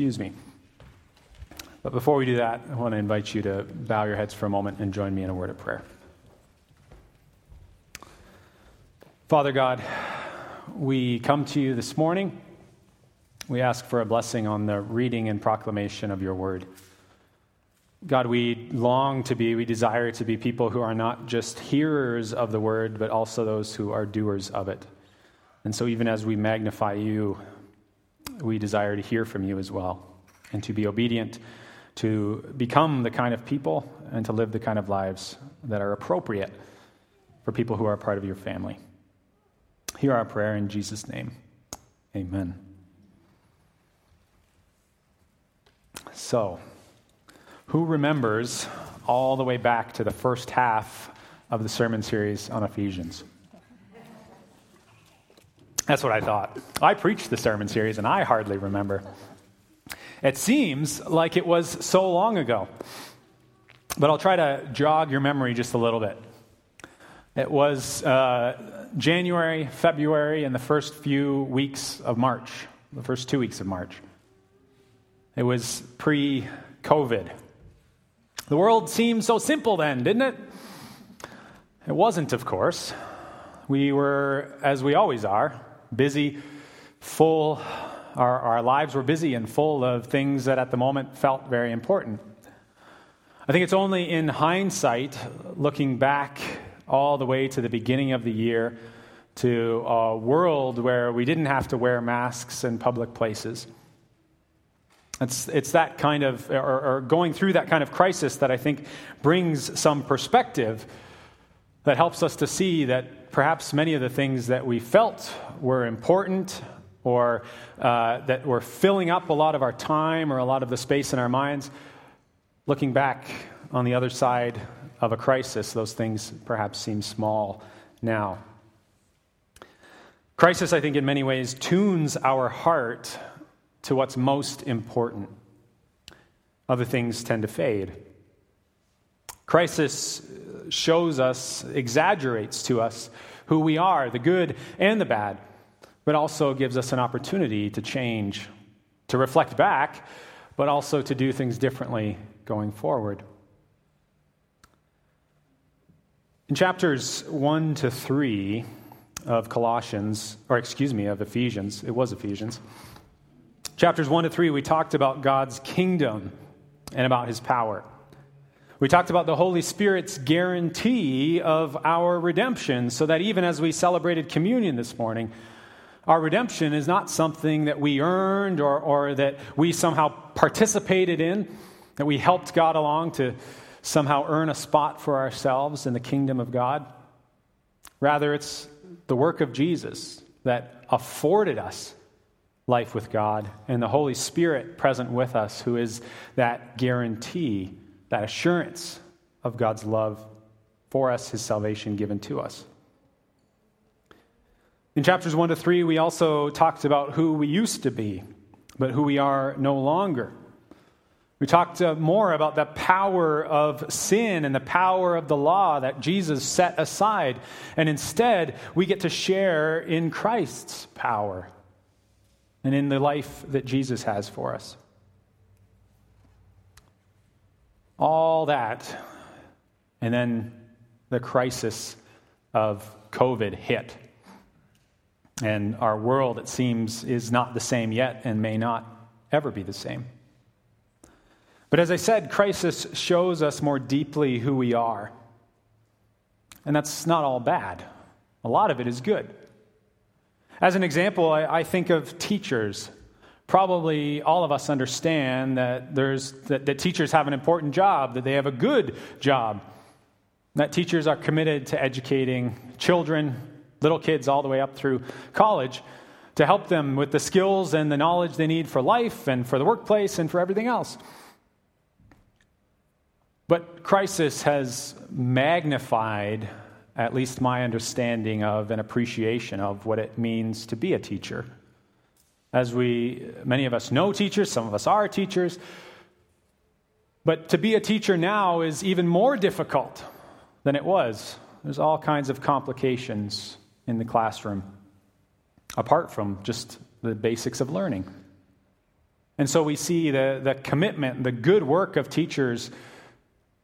excuse me. But before we do that, I want to invite you to bow your heads for a moment and join me in a word of prayer. Father God, we come to you this morning. We ask for a blessing on the reading and proclamation of your word. God, we long to be, we desire to be people who are not just hearers of the word, but also those who are doers of it. And so, even as we magnify you, we desire to hear from you as well and to be obedient, to become the kind of people and to live the kind of lives that are appropriate for people who are part of your family. Hear our prayer in Jesus' name. Amen. So, who remembers all the way back to the first half of the sermon series on Ephesians? That's what I thought. I preached the sermon series and I hardly remember. It seems like it was so long ago. But I'll try to jog your memory just a little bit. It was uh, January, February, and the first few weeks of March, the first two weeks of March. It was pre COVID. The world seemed so simple then, didn't it? It wasn't, of course. We were, as we always are, busy, full. Our, our lives were busy and full of things that at the moment felt very important. I think it's only in hindsight, looking back all the way to the beginning of the year to a world where we didn't have to wear masks in public places. It's, it's that kind of, or, or going through that kind of crisis that I think brings some perspective that helps us to see that perhaps many of the things that we felt were important or uh, that were filling up a lot of our time or a lot of the space in our minds, looking back on the other side of a crisis, those things perhaps seem small now. Crisis, I think, in many ways tunes our heart to what's most important. Other things tend to fade. Crisis shows us, exaggerates to us who we are, the good and the bad, but also gives us an opportunity to change, to reflect back, but also to do things differently going forward. In chapters 1 to 3 of Colossians, or excuse me, of Ephesians, it was Ephesians. Chapters 1 to 3, we talked about God's kingdom and about his power. We talked about the Holy Spirit's guarantee of our redemption, so that even as we celebrated communion this morning, our redemption is not something that we earned or, or that we somehow participated in, that we helped God along to somehow earn a spot for ourselves in the kingdom of God. Rather, it's the work of Jesus that afforded us life with God and the Holy Spirit present with us, who is that guarantee, that assurance of God's love for us, his salvation given to us. In chapters 1 to 3, we also talked about who we used to be, but who we are no longer. We talked uh, more about the power of sin and the power of the law that Jesus set aside. And instead, we get to share in Christ's power and in the life that Jesus has for us. All that, and then the crisis of COVID hit. And our world, it seems, is not the same yet and may not ever be the same. But as I said, crisis shows us more deeply who we are. And that's not all bad, a lot of it is good. As an example, I, I think of teachers. Probably all of us understand that, there's, that, that teachers have an important job, that they have a good job, that teachers are committed to educating children, little kids, all the way up through college, to help them with the skills and the knowledge they need for life and for the workplace and for everything else. But crisis has magnified at least my understanding of and appreciation of what it means to be a teacher. As we, many of us know teachers, some of us are teachers, but to be a teacher now is even more difficult than it was. There's all kinds of complications in the classroom, apart from just the basics of learning. And so we see the, the commitment, the good work of teachers,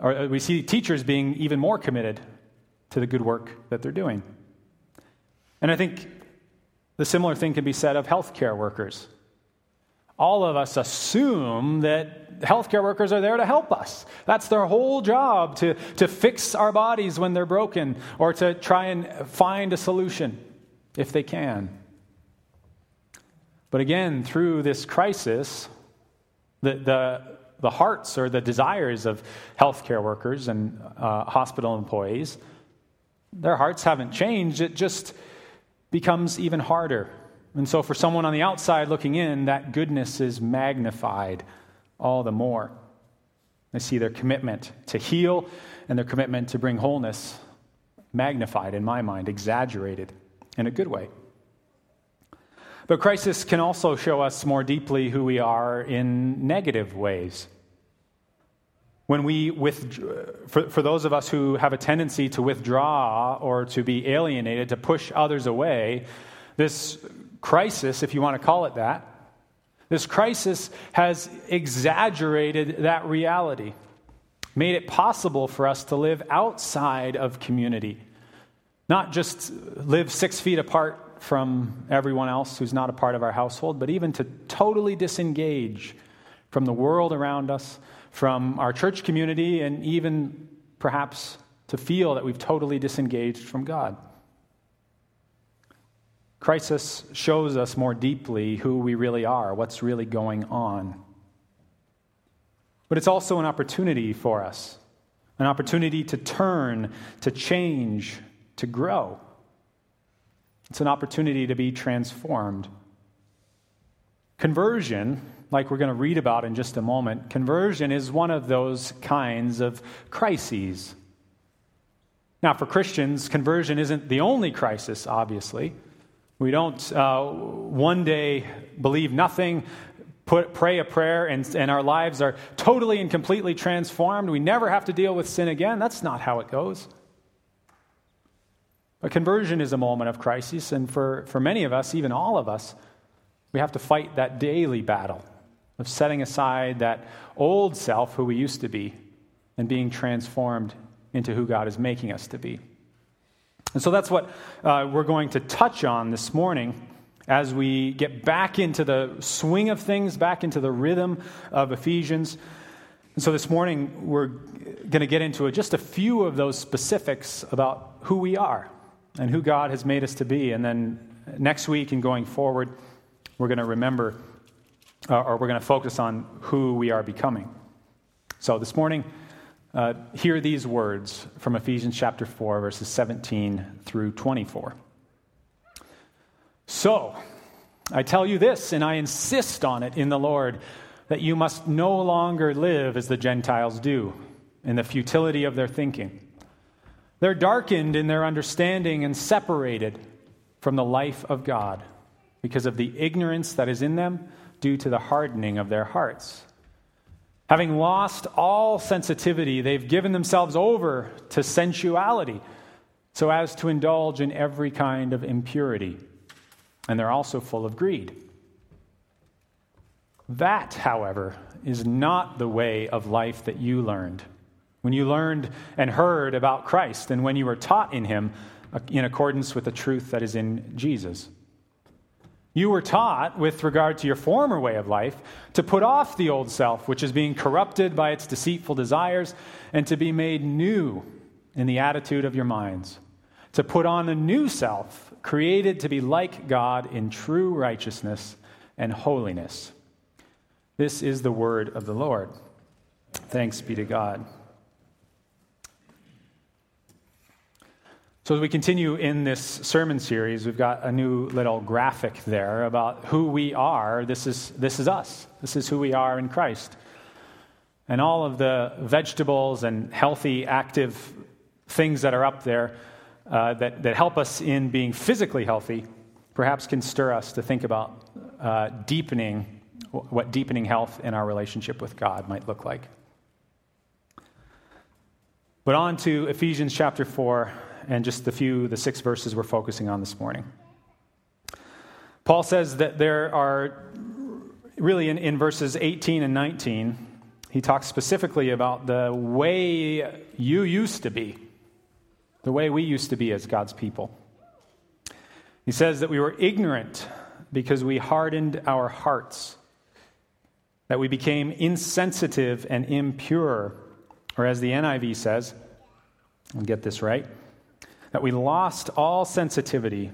or uh, we see teachers being even more committed to the good work that they're doing. And I think the similar thing can be said of healthcare workers. All of us assume that healthcare workers are there to help us. That's their whole job to, to fix our bodies when they're broken or to try and find a solution if they can. But again, through this crisis, the, the, the hearts or the desires of healthcare workers and uh, hospital employees, their hearts haven't changed. It just becomes even harder. And so, for someone on the outside looking in, that goodness is magnified all the more. They see their commitment to heal and their commitment to bring wholeness magnified in my mind, exaggerated in a good way. But crisis can also show us more deeply who we are in negative ways. When we with, for, for those of us who have a tendency to withdraw or to be alienated, to push others away, this crisis, if you want to call it that, this crisis has exaggerated that reality, made it possible for us to live outside of community, not just live six feet apart from everyone else who's not a part of our household, but even to totally disengage from the world around us, from our church community, and even perhaps to feel that we've totally disengaged from God. Crisis shows us more deeply who we really are, what's really going on. But it's also an opportunity for us, an opportunity to turn, to change, to grow. It's an opportunity to be transformed. Conversion, like we're going to read about in just a moment, conversion is one of those kinds of crises. Now, for Christians, conversion isn't the only crisis, obviously. We don't uh, one day believe nothing, put, pray a prayer, and, and our lives are totally and completely transformed. We never have to deal with sin again. That's not how it goes. But conversion is a moment of crisis, and for, for many of us, even all of us, we have to fight that daily battle of setting aside that old self, who we used to be, and being transformed into who God is making us to be. And so that's what uh, we're going to touch on this morning as we get back into the swing of things, back into the rhythm of Ephesians. And so this morning, we're going to get into just a few of those specifics about who we are and who God has made us to be. And then next week and going forward, we're going to remember uh, or we're going to focus on who we are becoming. So this morning, uh, hear these words from Ephesians chapter 4, verses 17 through 24. So, I tell you this, and I insist on it in the Lord, that you must no longer live as the Gentiles do, in the futility of their thinking. They're darkened in their understanding and separated from the life of God because of the ignorance that is in them due to the hardening of their hearts. Having lost all sensitivity, they've given themselves over to sensuality so as to indulge in every kind of impurity. And they're also full of greed. That, however, is not the way of life that you learned when you learned and heard about Christ, and when you were taught in Him uh, in accordance with the truth that is in Jesus. You were taught, with regard to your former way of life, to put off the old self, which is being corrupted by its deceitful desires, and to be made new in the attitude of your minds. To put on a new self, created to be like God in true righteousness and holiness. This is the word of the Lord. Thanks be to God. So, as we continue in this sermon series, we've got a new little graphic there about who we are. This is, this is us. This is who we are in Christ. And all of the vegetables and healthy, active things that are up there uh, that, that help us in being physically healthy perhaps can stir us to think about uh, deepening, what deepening health in our relationship with God might look like. But on to Ephesians chapter 4 and just the few, the six verses we're focusing on this morning. Paul says that there are really, in, in verses 18 and 19, he talks specifically about the way you used to be, the way we used to be as God's people. He says that we were ignorant because we hardened our hearts, that we became insensitive and impure, or as the NIV says, I'll get this right, that we lost all sensitivity,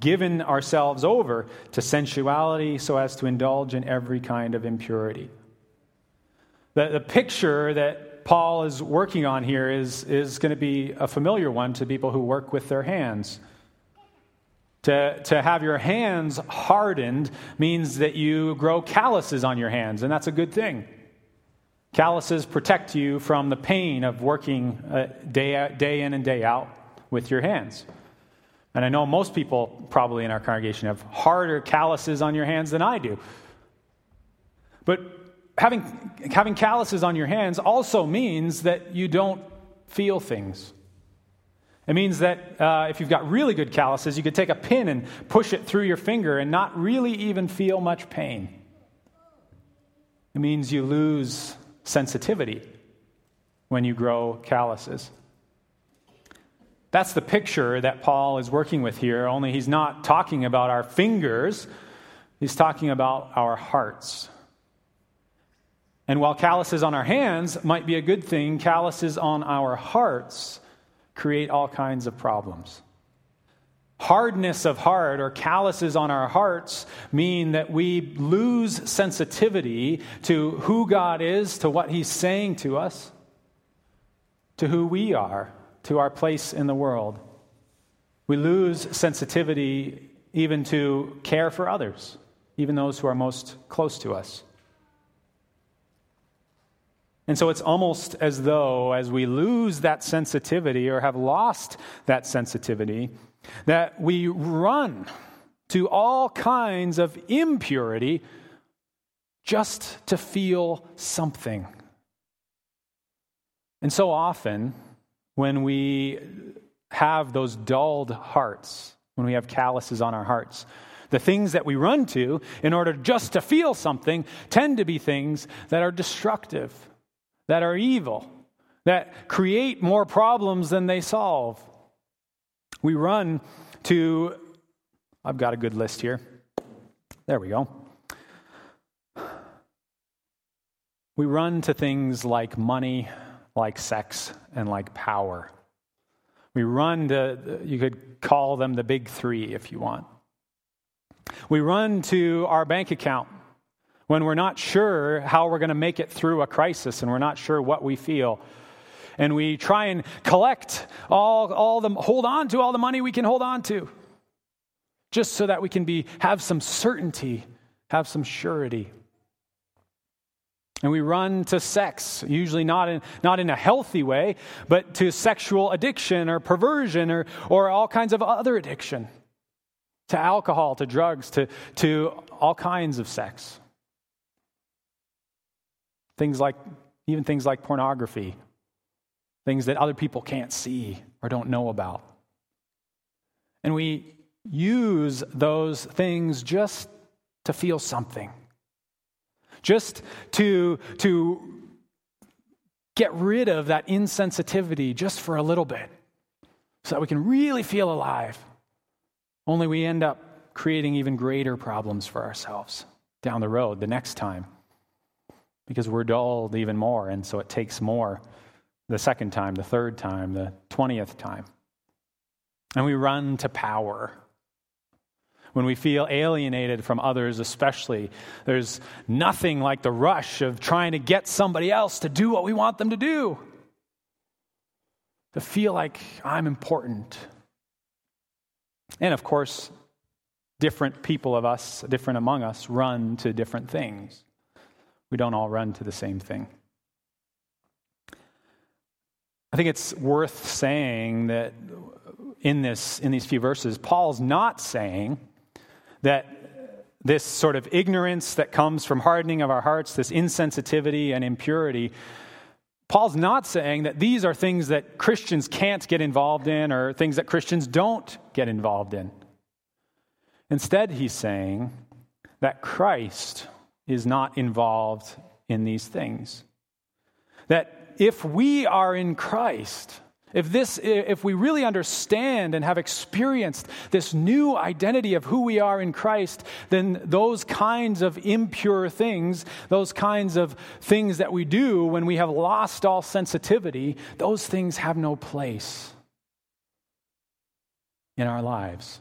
given ourselves over to sensuality so as to indulge in every kind of impurity. The, the picture that Paul is working on here is, is going to be a familiar one to people who work with their hands. To, to have your hands hardened means that you grow calluses on your hands, and that's a good thing. Calluses protect you from the pain of working uh, day, day in and day out with your hands. And I know most people, probably in our congregation, have harder calluses on your hands than I do. But having, having calluses on your hands also means that you don't feel things. It means that uh, if you've got really good calluses, you could take a pin and push it through your finger and not really even feel much pain. It means you lose sensitivity when you grow calluses. That's the picture that Paul is working with here, only he's not talking about our fingers, he's talking about our hearts. And while calluses on our hands might be a good thing, calluses on our hearts create all kinds of problems. Hardness of heart or calluses on our hearts mean that we lose sensitivity to who God is, to what He's saying to us, to who we are, to our place in the world. We lose sensitivity even to care for others, even those who are most close to us. And so it's almost as though, as we lose that sensitivity or have lost that sensitivity, that we run to all kinds of impurity just to feel something. And so often, when we have those dulled hearts, when we have calluses on our hearts, the things that we run to in order just to feel something tend to be things that are destructive that are evil, that create more problems than they solve. We run to, I've got a good list here. There we go. We run to things like money, like sex, and like power. We run to, you could call them the big three if you want. We run to our bank account when we're not sure how we're going to make it through a crisis and we're not sure what we feel. And we try and collect all, all the, hold on to all the money we can hold on to, just so that we can be, have some certainty, have some surety. And we run to sex, usually not in, not in a healthy way, but to sexual addiction or perversion or, or all kinds of other addiction, to alcohol, to drugs, to, to all kinds of sex. Things like, even things like pornography, things that other people can't see or don't know about. And we use those things just to feel something, just to, to get rid of that insensitivity just for a little bit so that we can really feel alive. Only we end up creating even greater problems for ourselves down the road the next time because we're dulled even more. And so it takes more the second time, the third time, the 20th time. And we run to power. When we feel alienated from others, especially, there's nothing like the rush of trying to get somebody else to do what we want them to do. To feel like I'm important. And of course, different people of us, different among us, run to different things. We don't all run to the same thing. I think it's worth saying that in, this, in these few verses, Paul's not saying that this sort of ignorance that comes from hardening of our hearts, this insensitivity and impurity, Paul's not saying that these are things that Christians can't get involved in or things that Christians don't get involved in. Instead, he's saying that Christ is not involved in these things. That if we are in Christ, if, this, if we really understand and have experienced this new identity of who we are in Christ, then those kinds of impure things, those kinds of things that we do when we have lost all sensitivity, those things have no place in our lives.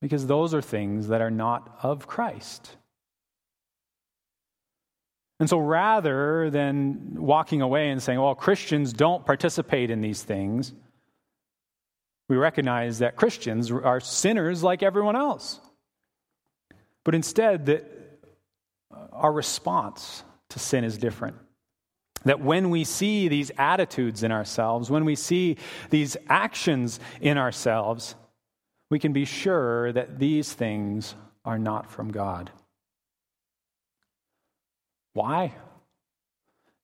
Because those are things that are not of Christ. And so rather than walking away and saying, well, Christians don't participate in these things, we recognize that Christians are sinners like everyone else. But instead, that our response to sin is different. That when we see these attitudes in ourselves, when we see these actions in ourselves, we can be sure that these things are not from God. Why?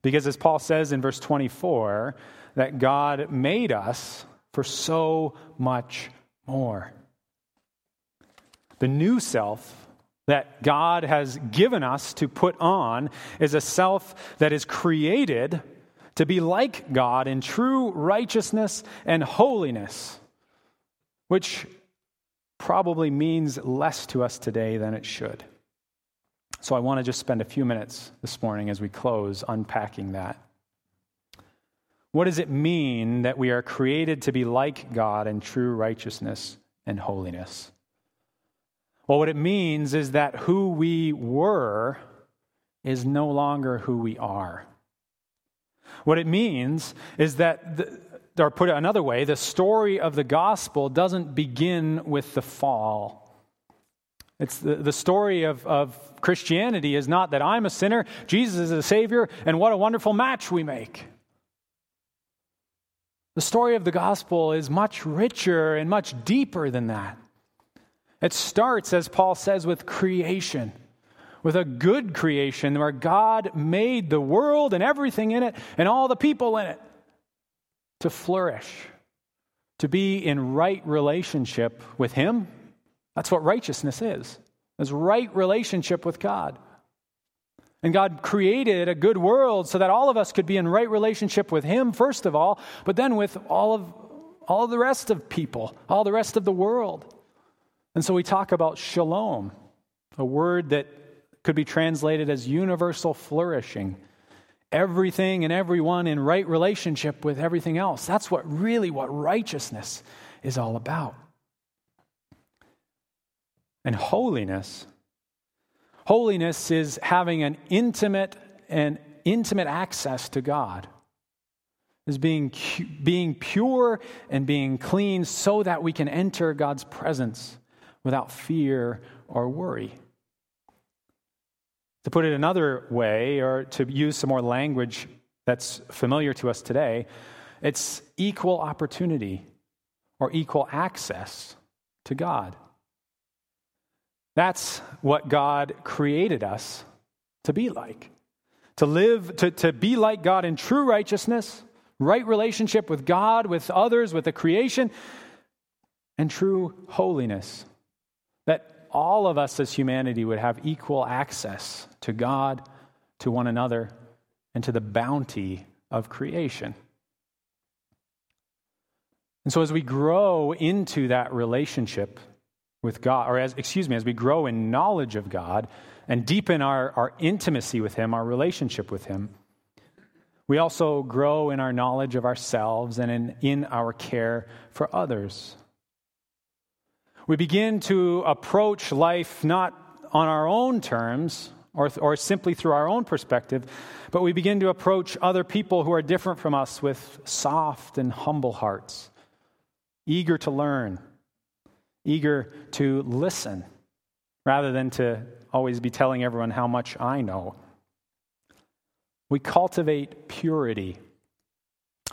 Because as Paul says in verse 24, that God made us for so much more. The new self that God has given us to put on is a self that is created to be like God in true righteousness and holiness, which probably means less to us today than it should. So I want to just spend a few minutes this morning as we close unpacking that. What does it mean that we are created to be like God in true righteousness and holiness? Well, what it means is that who we were is no longer who we are. What it means is that, the, or put it another way, the story of the gospel doesn't begin with the fall it's the, the story of, of Christianity is not that I'm a sinner, Jesus is a Savior, and what a wonderful match we make. The story of the gospel is much richer and much deeper than that. It starts, as Paul says, with creation, with a good creation where God made the world and everything in it and all the people in it to flourish, to be in right relationship with Him that's what righteousness is. Is right relationship with God. And God created a good world so that all of us could be in right relationship with Him, first of all, but then with all of, all the rest of people, all the rest of the world. And so we talk about shalom, a word that could be translated as universal flourishing. Everything and everyone in right relationship with everything else. That's what really what righteousness is all about and holiness. Holiness is having an intimate and intimate access to God. Is being, being pure and being clean so that we can enter God's presence without fear or worry. To put it another way, or to use some more language that's familiar to us today, it's equal opportunity or equal access to God. That's what God created us to be like. To live, to, to be like God in true righteousness, right relationship with God, with others, with the creation, and true holiness. That all of us as humanity would have equal access to God, to one another, and to the bounty of creation. And so, as we grow into that relationship, with God, or as, excuse me, as we grow in knowledge of God and deepen our, our intimacy with Him, our relationship with Him, we also grow in our knowledge of ourselves and in, in our care for others. We begin to approach life not on our own terms or, or simply through our own perspective, but we begin to approach other people who are different from us with soft and humble hearts, eager to learn eager to listen rather than to always be telling everyone how much I know. We cultivate purity.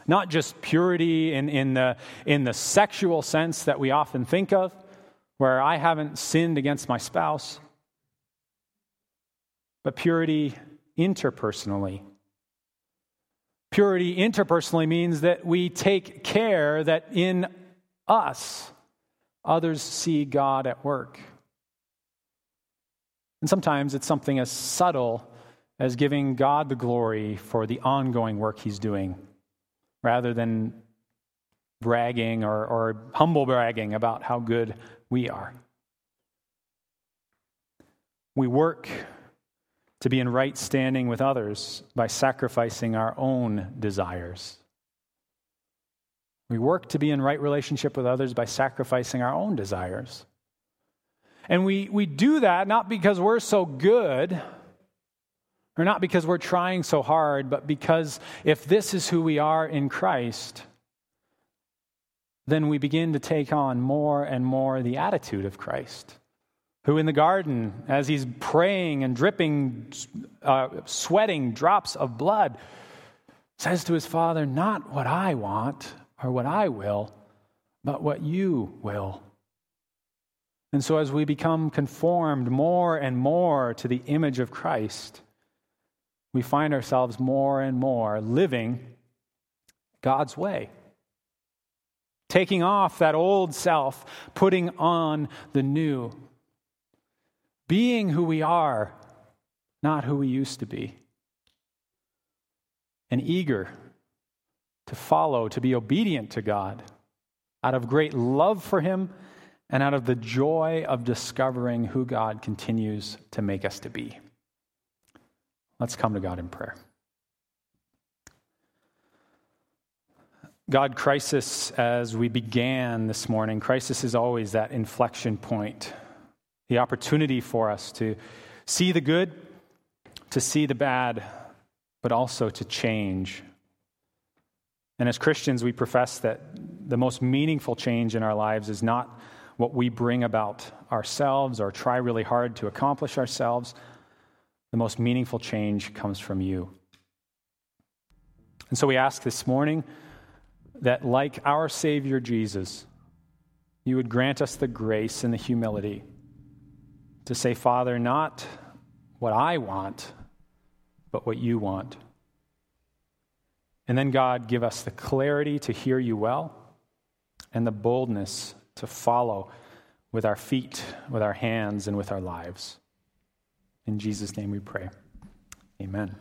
Not just purity in, in, the, in the sexual sense that we often think of, where I haven't sinned against my spouse, but purity interpersonally. Purity interpersonally means that we take care that in us, others see God at work. And sometimes it's something as subtle as giving God the glory for the ongoing work He's doing rather than bragging or, or humble bragging about how good we are. We work to be in right standing with others by sacrificing our own desires. We work to be in right relationship with others by sacrificing our own desires. And we, we do that not because we're so good or not because we're trying so hard, but because if this is who we are in Christ, then we begin to take on more and more the attitude of Christ who in the garden, as he's praying and dripping, uh, sweating drops of blood, says to his father, Not what I want or what I will, but what you will. And so, as we become conformed more and more to the image of Christ, we find ourselves more and more living God's way. Taking off that old self, putting on the new being who we are, not who we used to be, and eager to follow, to be obedient to God out of great love for Him and out of the joy of discovering who God continues to make us to be. Let's come to God in prayer. God, crisis, as we began this morning, crisis is always that inflection point the opportunity for us to see the good, to see the bad, but also to change. And as Christians, we profess that the most meaningful change in our lives is not what we bring about ourselves or try really hard to accomplish ourselves. The most meaningful change comes from you. And so we ask this morning that, like our Savior Jesus, you would grant us the grace and the humility to say, Father, not what I want, but what you want. And then, God, give us the clarity to hear you well and the boldness to follow with our feet, with our hands, and with our lives. In Jesus' name we pray. Amen.